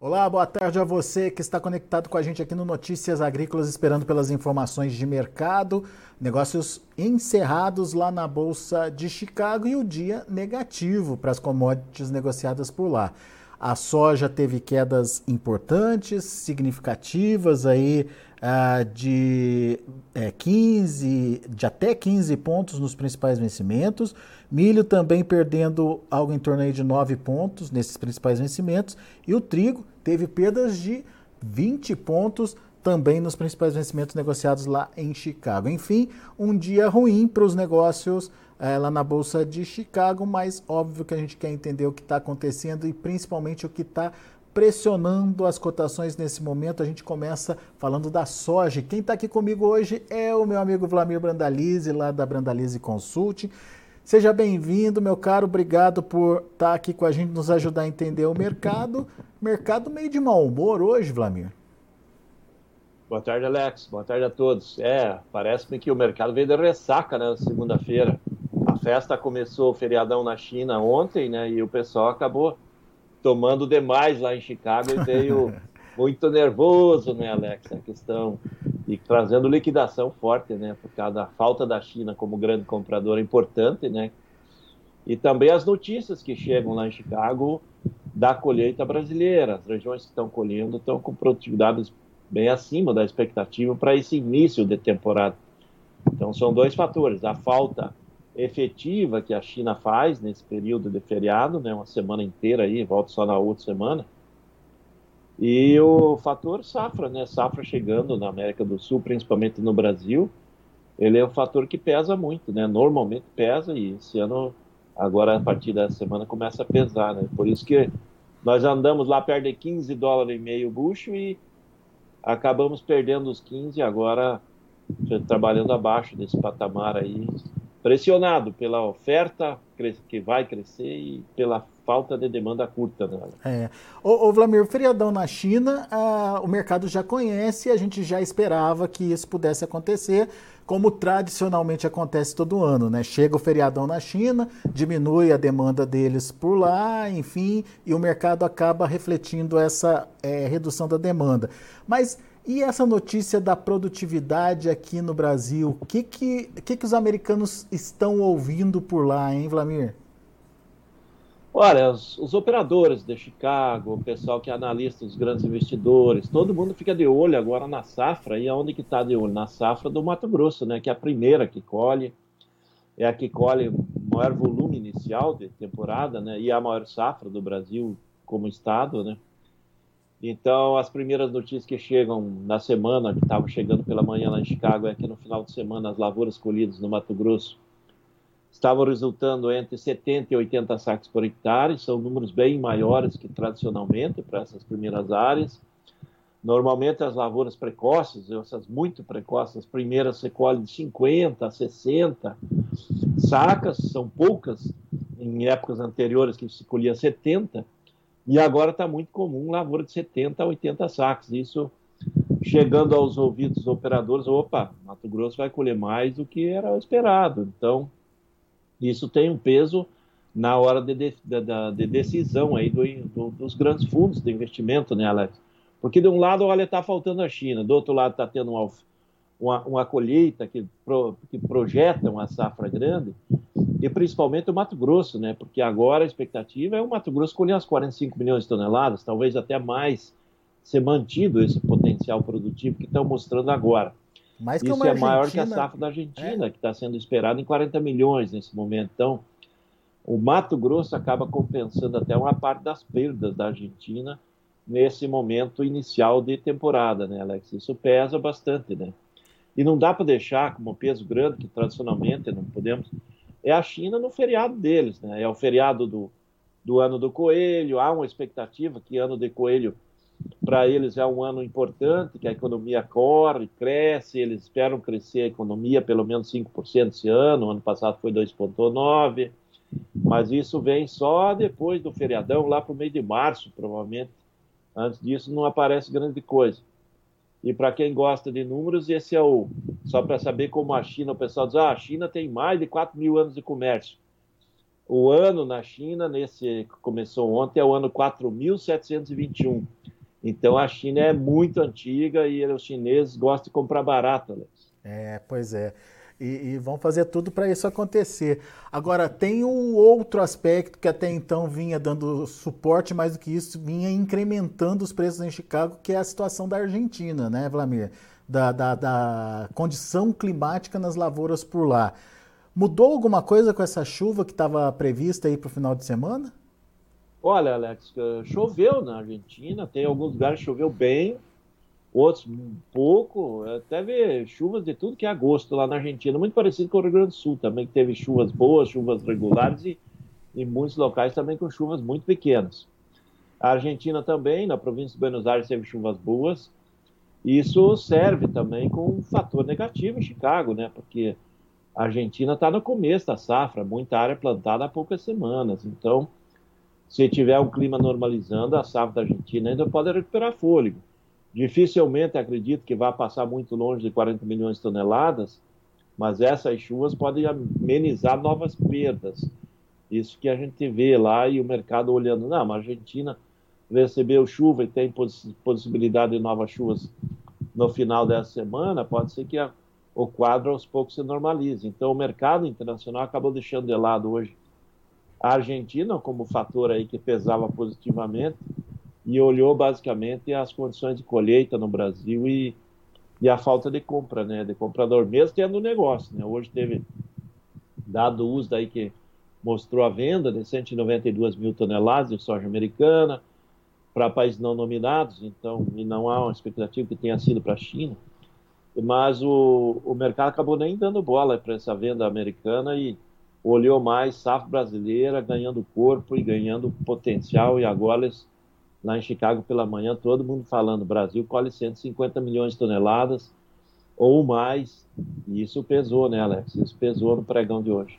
Olá, boa tarde a você que está conectado com a gente aqui no Notícias Agrícolas, esperando pelas informações de mercado, negócios encerrados lá na Bolsa de Chicago e o dia negativo para as commodities negociadas por lá. A soja teve quedas importantes, significativas aí uh, de é, 15, de até 15 pontos nos principais vencimentos. Milho também perdendo algo em torno aí de 9 pontos nesses principais vencimentos. E o trigo teve perdas de 20 pontos também nos principais vencimentos negociados lá em Chicago. Enfim, um dia ruim para os negócios é, lá na Bolsa de Chicago, mas óbvio que a gente quer entender o que está acontecendo e principalmente o que está pressionando as cotações nesse momento. A gente começa falando da soja. Quem está aqui comigo hoje é o meu amigo Vlamir Brandalize, lá da Brandalize Consulting. Seja bem-vindo, meu caro. Obrigado por estar tá aqui com a gente, nos ajudar a entender o mercado. Mercado meio de mau humor hoje, Vlamir. Boa tarde, Alex. Boa tarde a todos. É, parece-me que o mercado veio de ressaca, né, segunda-feira. A festa começou o feriadão na China ontem, né, e o pessoal acabou tomando demais lá em Chicago e veio muito nervoso, né, Alex, a questão e trazendo liquidação forte, né, por causa da falta da China como grande comprador importante, né, e também as notícias que chegam lá em Chicago da colheita brasileira. As regiões que estão colhendo estão com produtividades bem acima da expectativa para esse início de temporada. Então, são dois fatores: a falta efetiva que a China faz nesse período de feriado, né, uma semana inteira aí, volta só na outra semana, e o fator safra, né, safra chegando na América do Sul, principalmente no Brasil, ele é um fator que pesa muito, né, normalmente pesa e esse ano, agora a partir dessa semana começa a pesar, né, por isso que nós andamos lá perto de 15 dólares e meio bucho e acabamos perdendo os 15 agora trabalhando abaixo desse patamar aí, pressionado pela oferta que vai crescer e pela falta de demanda curta. Né? É. Ô, ô Vlamir, feriadão na China, ah, o mercado já conhece, a gente já esperava que isso pudesse acontecer, como tradicionalmente acontece todo ano, né? Chega o feriadão na China, diminui a demanda deles por lá, enfim, e o mercado acaba refletindo essa é, redução da demanda. Mas e essa notícia da produtividade aqui no Brasil? O que, que, que, que os americanos estão ouvindo por lá, hein, Vlamir? Olha, os, os, operadores de Chicago, o pessoal que é analista, os grandes investidores, todo mundo fica de olho agora na safra. E aonde que está de olho? Na safra do Mato Grosso, né? Que é a primeira que colhe, é a que colhe maior volume inicial de temporada, né? E a maior safra do Brasil como estado, né? Então, as primeiras notícias que chegam na semana, que estavam chegando pela manhã lá em Chicago, é que no final de semana as lavouras colhidas no Mato Grosso estavam resultando entre 70 e 80 sacos por hectare, são números bem maiores que tradicionalmente para essas primeiras áreas. Normalmente as lavouras precoces, essas muito precoces, as primeiras se colhem de 50 a 60 sacas, são poucas em épocas anteriores que se colhia 70, e agora está muito comum lavoura de 70 a 80 sacos. Isso chegando aos ouvidos dos operadores, opa, Mato Grosso vai colher mais do que era esperado. Então, isso tem um peso na hora de, de, de, de decisão aí do, do, dos grandes fundos de investimento, né, Alex? Porque de um lado, olha, está faltando a China, do outro lado está tendo uma, uma, uma colheita que, pro, que projeta uma safra grande, e principalmente o Mato Grosso, né? Porque agora a expectativa é o Mato Grosso colher as 45 milhões de toneladas, talvez até mais, ser mantido esse potencial produtivo que estão mostrando agora. Mais Isso é maior que a safra da Argentina, é? que está sendo esperada em 40 milhões nesse momento. Então, o Mato Grosso acaba compensando até uma parte das perdas da Argentina nesse momento inicial de temporada, né, Alex? Isso pesa bastante, né? E não dá para deixar como peso grande, que tradicionalmente não podemos é a China no feriado deles, né? É o feriado do, do ano do coelho, há uma expectativa que ano de coelho para eles é um ano importante, que a economia corre, cresce, eles esperam crescer a economia pelo menos 5% esse ano, o ano passado foi 2,9%, mas isso vem só depois do feriadão, lá para o mês de março, provavelmente. Antes disso não aparece grande coisa. E para quem gosta de números, esse é o. Só para saber como a China, o pessoal diz: ah, a China tem mais de 4 mil anos de comércio. O ano na China, nesse que começou ontem, é o ano 4.721. Então a China é muito antiga e os chineses gostam de comprar barato, Alex. É, pois é. E, e vão fazer tudo para isso acontecer. Agora, tem um outro aspecto que até então vinha dando suporte, mais do que isso, vinha incrementando os preços em Chicago, que é a situação da Argentina, né, Vladimir? Da, da, da condição climática nas lavouras por lá. Mudou alguma coisa com essa chuva que estava prevista aí para o final de semana? Olha, Alex, choveu na Argentina, tem alguns lugares que choveu bem, outros um pouco, até ver chuvas de tudo que é agosto lá na Argentina, muito parecido com o Rio Grande do Sul também, que teve chuvas boas, chuvas regulares e em muitos locais também com chuvas muito pequenas. A Argentina também, na província de Buenos Aires, teve chuvas boas. Isso serve também como um fator negativo em Chicago, né? Porque a Argentina está no começo da safra, muita área plantada há poucas semanas. Então, se tiver um clima normalizando, a safra da Argentina ainda pode recuperar fôlego. Dificilmente acredito que vá passar muito longe de 40 milhões de toneladas, mas essas chuvas podem amenizar novas perdas. Isso que a gente vê lá e o mercado olhando, não, a Argentina recebeu chuva e tem poss possibilidade de novas chuvas no final dessa semana, pode ser que a, o quadro aos poucos se normalize. Então o mercado internacional acabou deixando de lado hoje a Argentina como fator aí que pesava positivamente e olhou basicamente as condições de colheita no Brasil e, e a falta de compra, né, de comprador, mesmo tendo negócio, né, hoje teve dado uso daí que mostrou a venda de 192 mil toneladas de soja americana para países não nominados, então, e não há uma expectativa que tenha sido para a China, mas o, o mercado acabou nem dando bola para essa venda americana e olhou mais safra brasileira ganhando corpo e ganhando potencial e agora lá em Chicago pela manhã todo mundo falando Brasil colhe 150 milhões de toneladas ou mais. E isso pesou né Alex? Isso pesou no pregão de hoje.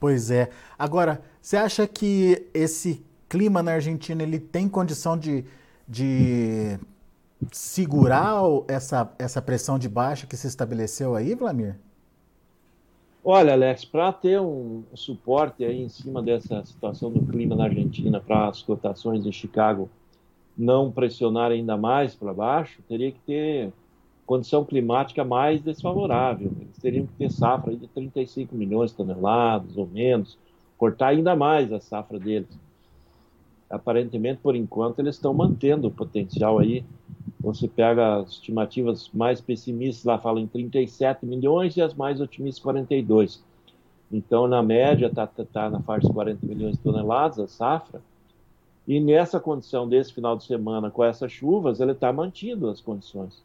Pois é. Agora você acha que esse clima na Argentina ele tem condição de, de segurar essa, essa pressão de baixa que se estabeleceu aí Vladimir? Olha, Alex, para ter um suporte aí em cima dessa situação do clima na Argentina, para as cotações de Chicago não pressionar ainda mais para baixo, teria que ter condição climática mais desfavorável. Eles teriam que ter safra de 35 milhões de toneladas ou menos, cortar ainda mais a safra deles. Aparentemente, por enquanto, eles estão mantendo o potencial aí você pega as estimativas mais pessimistas, lá falam em 37 milhões e as mais otimistas 42. Então, na média, está tá, tá na faixa de 40 milhões de toneladas a safra. E nessa condição desse final de semana, com essas chuvas, ele está mantendo as condições.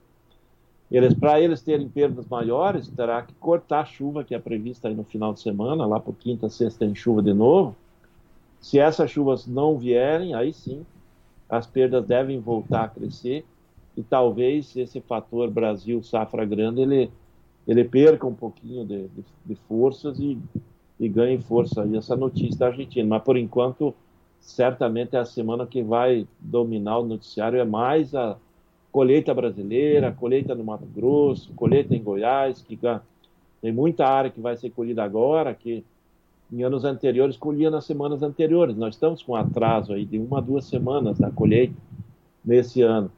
Eles, para eles terem perdas maiores, terá que cortar a chuva que é prevista aí no final de semana, lá por quinta, sexta tem chuva de novo. Se essas chuvas não vierem, aí sim, as perdas devem voltar a crescer e talvez esse fator Brasil safra grande ele ele perca um pouquinho de, de, de forças e, e ganhe força e essa notícia da Argentina mas por enquanto certamente é a semana que vai dominar o noticiário é mais a colheita brasileira a colheita no Mato Grosso colheita em Goiás que tem muita área que vai ser colhida agora que em anos anteriores colhia nas semanas anteriores nós estamos com atraso aí de uma a duas semanas da colheita nesse ano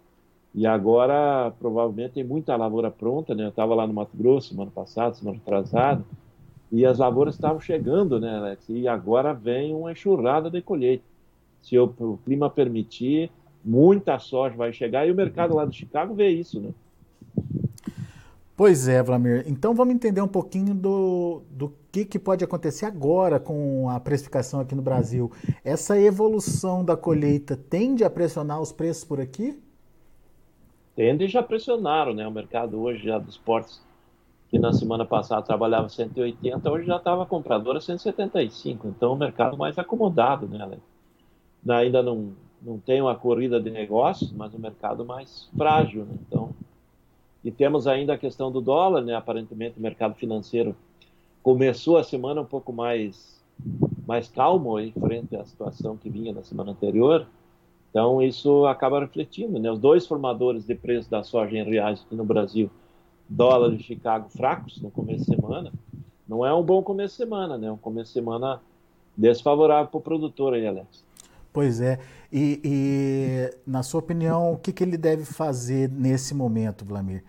e agora, provavelmente, tem muita lavoura pronta, né? Eu estava lá no Mato Grosso semana passada, semana atrasada, e as lavouras estavam chegando, né, Alex? E agora vem uma enxurrada de colheita. Se o, o clima permitir, muita soja vai chegar, e o mercado lá de Chicago vê isso, né? Pois é, Vlamir. Então vamos entender um pouquinho do, do que, que pode acontecer agora com a precificação aqui no Brasil. Essa evolução da colheita tende a pressionar os preços por aqui? tendem já pressionaram, né? O mercado hoje já dos portos que na semana passada trabalhava 180, hoje já estava compradora 175. Então o mercado mais acomodado, né? Ainda não não tem uma corrida de negócios, mas o mercado mais frágil, né? Então e temos ainda a questão do dólar, né? Aparentemente o mercado financeiro começou a semana um pouco mais mais calmo aí frente à situação que vinha na semana anterior então, isso acaba refletindo, né? Os dois formadores de preço da soja em reais aqui no Brasil, dólar e Chicago fracos no começo de semana, não é um bom começo de semana, né? Um começo de semana desfavorável para o produtor aí, Alex. Pois é. E, e na sua opinião, o que, que ele deve fazer nesse momento, Vlamir?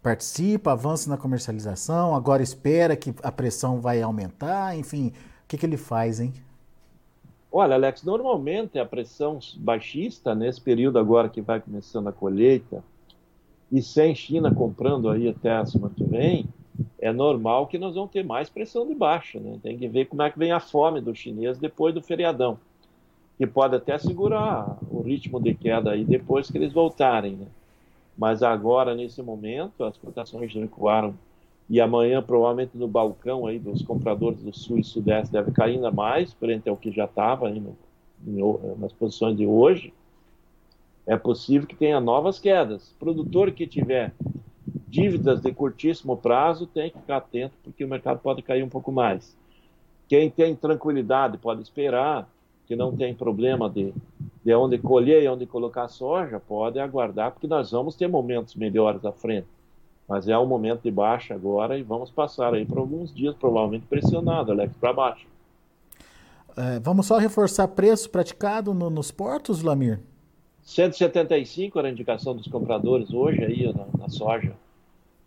Participa, avança na comercialização, agora espera que a pressão vai aumentar, enfim, o que, que ele faz, hein? Olha, Alex, normalmente a pressão baixista, nesse período agora que vai começando a colheita, e sem China comprando aí até a semana que vem, é normal que nós vamos ter mais pressão de baixa, né? Tem que ver como é que vem a fome do chinês depois do feriadão, que pode até segurar o ritmo de queda aí depois que eles voltarem, né? Mas agora, nesse momento, as cotações recuaram. E amanhã provavelmente no balcão aí dos compradores do sul e sudeste deve cair ainda mais frente ao que já estava aí nas posições de hoje. É possível que tenha novas quedas. Produtor que tiver dívidas de curtíssimo prazo tem que ficar atento porque o mercado pode cair um pouco mais. Quem tem tranquilidade pode esperar que não tem problema de, de onde colher e onde colocar soja pode aguardar porque nós vamos ter momentos melhores à frente mas é um momento de baixa agora e vamos passar aí por alguns dias, provavelmente pressionado, Alex, para baixo. É, vamos só reforçar preço praticado no, nos portos, Lamir? 175 era a indicação dos compradores hoje aí na, na soja.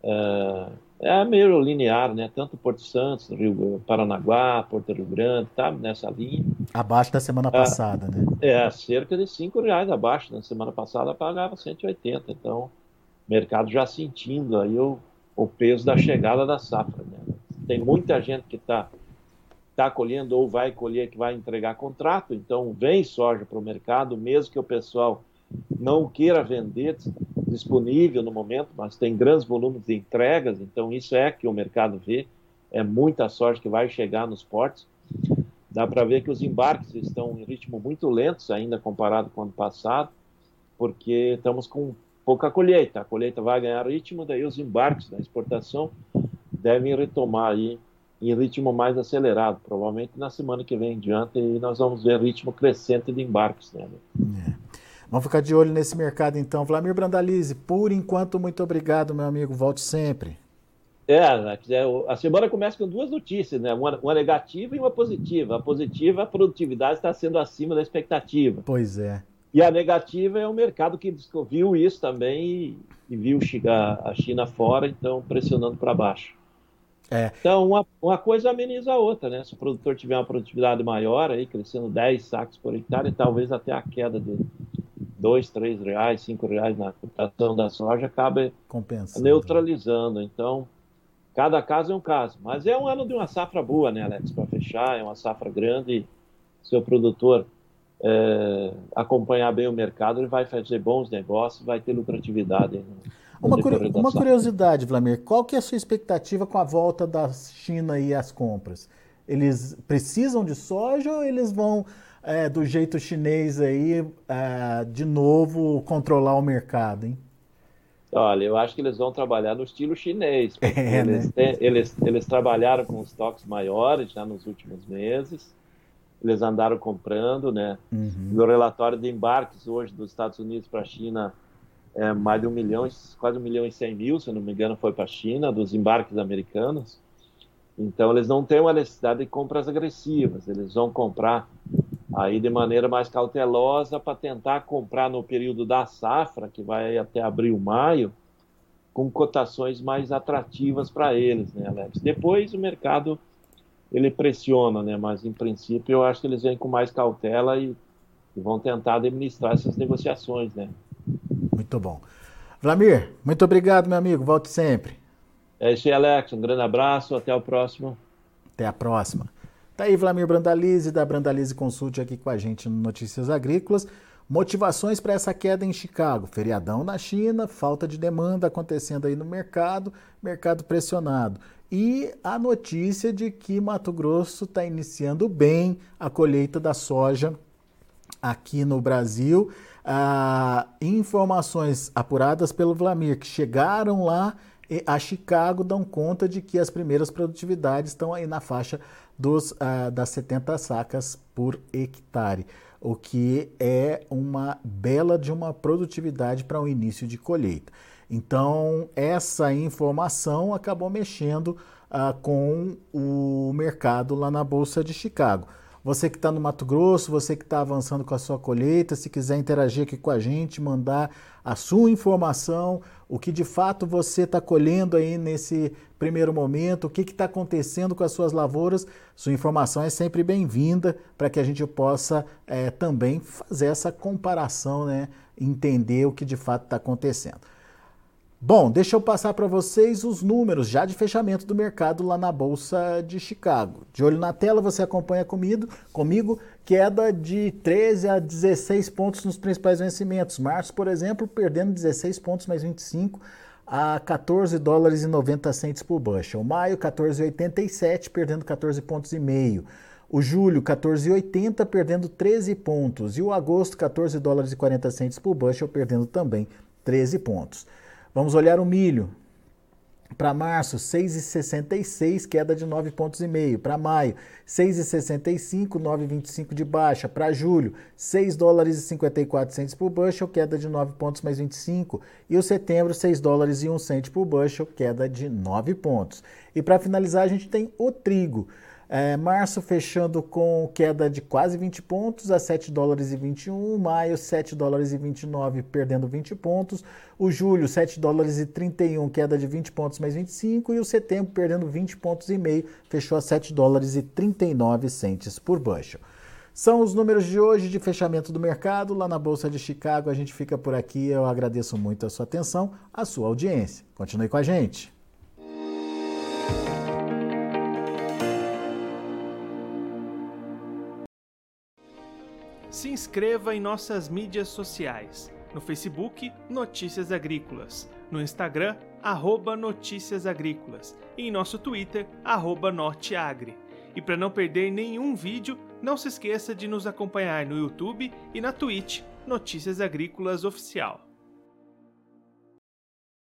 É, é, meio linear, né? Tanto Porto Santos, Rio Paranaguá, Porto Rio Grande, tá nessa linha. Abaixo da semana é, passada, né? É, cerca de 5 reais abaixo. Na semana passada pagava 180, então mercado já sentindo aí o, o peso da chegada da safra. Né? Tem muita gente que está tá colhendo ou vai colher que vai entregar contrato, então vem soja para o mercado, mesmo que o pessoal não queira vender disponível no momento, mas tem grandes volumes de entregas, então isso é que o mercado vê, é muita soja que vai chegar nos portos. Dá para ver que os embarques estão em ritmo muito lentos ainda comparado com o ano passado, porque estamos com pouca colheita. A colheita vai ganhar ritmo, daí os embarques da exportação devem retomar aí em ritmo mais acelerado, provavelmente na semana que vem em diante, e nós vamos ver ritmo crescente de embarques. Né? É. Vamos ficar de olho nesse mercado então. Vladimir Brandalize, por enquanto, muito obrigado, meu amigo. Volte sempre. É, a semana começa com duas notícias, né? Uma, uma, negativa e uma positiva. A positiva, a produtividade está sendo acima da expectativa. Pois é. E a negativa é o mercado que viu isso também e, e viu a China fora, então pressionando para baixo. É. Então, uma, uma, coisa ameniza a outra, né? Se o produtor tiver uma produtividade maior, aí, crescendo 10 sacos por hectare, talvez até a queda de 2, 3 reais, 5 reais na cotação da soja acabe Compensando. neutralizando. Então, cada caso é um caso. Mas é um ano de uma safra boa, né, Alex? Para fechar, é uma safra grande. Seu produtor é, acompanhar bem o mercado, ele vai fazer bons negócios, vai ter lucratividade. uma, uma curiosidade, Vladimir, qual que é a sua expectativa com a volta da China e as compras? Eles precisam de soja ou eles vão, é, do jeito chinês aí, é, de novo controlar o mercado, hein? Olha, eu acho que eles vão trabalhar no estilo chinês. É, eles, né? têm, eles, eles trabalharam com estoques maiores já nos últimos meses eles andaram comprando, né? Uhum. No relatório de embarques hoje dos Estados Unidos para a China, é mais de um milhão, quase um milhão e cem mil, se não me engano, foi para a China, dos embarques americanos. Então, eles não têm uma necessidade de compras agressivas, eles vão comprar aí de maneira mais cautelosa para tentar comprar no período da safra, que vai até abril, maio, com cotações mais atrativas para eles, né, Alex? Depois o mercado ele pressiona, né? Mas em princípio eu acho que eles vêm com mais cautela e, e vão tentar administrar essas negociações, né? Muito bom. Vlamir, muito obrigado, meu amigo. Volte sempre. É isso aí, Alex. Um grande abraço. Até o próximo. Até a próxima. Tá aí Vlamir Brandalize, da Brandalize Consult, aqui com a gente no Notícias Agrícolas. Motivações para essa queda em Chicago: feriadão na China, falta de demanda acontecendo aí no mercado, mercado pressionado. E a notícia de que Mato Grosso está iniciando bem a colheita da soja aqui no Brasil. Ah, informações apuradas pelo Vlamir que chegaram lá a Chicago dão conta de que as primeiras produtividades estão aí na faixa dos, ah, das 70 sacas por hectare o que é uma bela de uma produtividade para o início de colheita. Então, essa informação acabou mexendo ah, com o mercado lá na Bolsa de Chicago. Você que está no Mato Grosso, você que está avançando com a sua colheita, se quiser interagir aqui com a gente, mandar a sua informação, o que de fato você está colhendo aí nesse primeiro momento, o que está acontecendo com as suas lavouras, sua informação é sempre bem-vinda para que a gente possa é, também fazer essa comparação, né? entender o que de fato está acontecendo. Bom, deixa eu passar para vocês os números já de fechamento do mercado lá na Bolsa de Chicago. De olho na tela, você acompanha comigo, comigo queda de 13 a 16 pontos nos principais vencimentos. Março, por exemplo, perdendo 16 pontos mais 25 a 14 dólares e 90 centes por bushel. Maio, 14,87, perdendo 14 pontos e meio. O julho, 14,80, perdendo 13 pontos. E o agosto, 14 dólares e 40 centes por bushel, perdendo também 13 pontos. Vamos olhar o milho. Para março, 6,66, queda de 9 pontos e meio. Para maio, 6,65, 9,25 de baixa. Para julho, 6 dólares e 54 centes por bushel, queda de 9 pontos mais 25. E o setembro, 6 dólares e 1 cento por bushel, queda de 9 pontos. E para finalizar, a gente tem o trigo. É, março fechando com queda de quase 20 pontos a 7 dólares e 21, maio 7 dólares e 29 perdendo 20 pontos, o julho 7 dólares e 31 queda de 20 pontos mais 25 e o setembro perdendo 20 pontos e meio, fechou a 7 dólares e 39 centes por bushel. São os números de hoje de fechamento do mercado lá na Bolsa de Chicago. A gente fica por aqui. Eu agradeço muito a sua atenção, a sua audiência. Continue com a gente. Se inscreva em nossas mídias sociais. No Facebook, Notícias Agrícolas. No Instagram, arroba Notícias Agrícolas. E em nosso Twitter, arroba Norteagri. E para não perder nenhum vídeo, não se esqueça de nos acompanhar no YouTube e na Twitch Notícias Agrícolas Oficial.